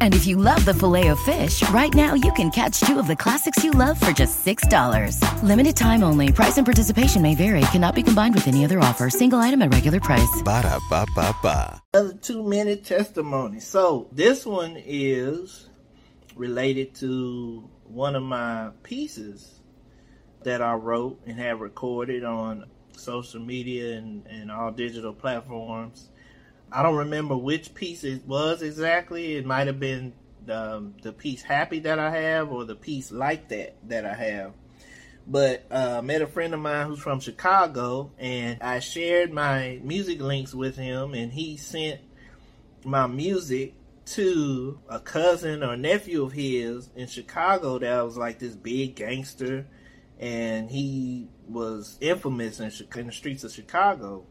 And if you love the Filet-O-Fish, right now you can catch two of the classics you love for just $6. Limited time only. Price and participation may vary. Cannot be combined with any other offer. Single item at regular price. Ba da ba ba ba. Another two minute testimony. So this one is related to one of my pieces that I wrote and have recorded on social media and, and all digital platforms. I don't remember which piece it was exactly. It might have been the, the piece happy that I have or the piece like that that I have. But uh, met a friend of mine who's from Chicago, and I shared my music links with him, and he sent my music to a cousin or nephew of his in Chicago that was like this big gangster, and he was infamous in, in the streets of Chicago.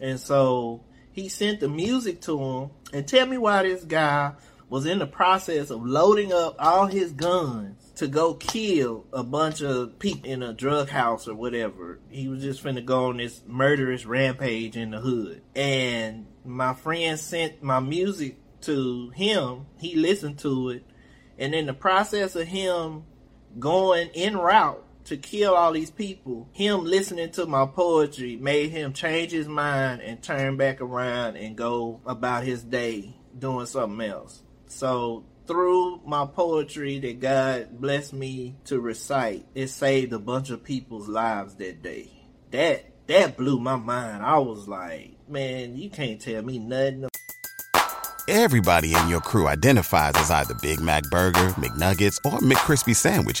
And so he sent the music to him and tell me why this guy was in the process of loading up all his guns to go kill a bunch of people in a drug house or whatever. He was just finna go on this murderous rampage in the hood. And my friend sent my music to him. He listened to it. And in the process of him going en route to kill all these people, him listening to my poetry made him change his mind and turn back around and go about his day doing something else. So through my poetry that God blessed me to recite, it saved a bunch of people's lives that day. That that blew my mind. I was like, man, you can't tell me nothing. Everybody in your crew identifies as either Big Mac Burger, McNuggets, or McCrispy Sandwich.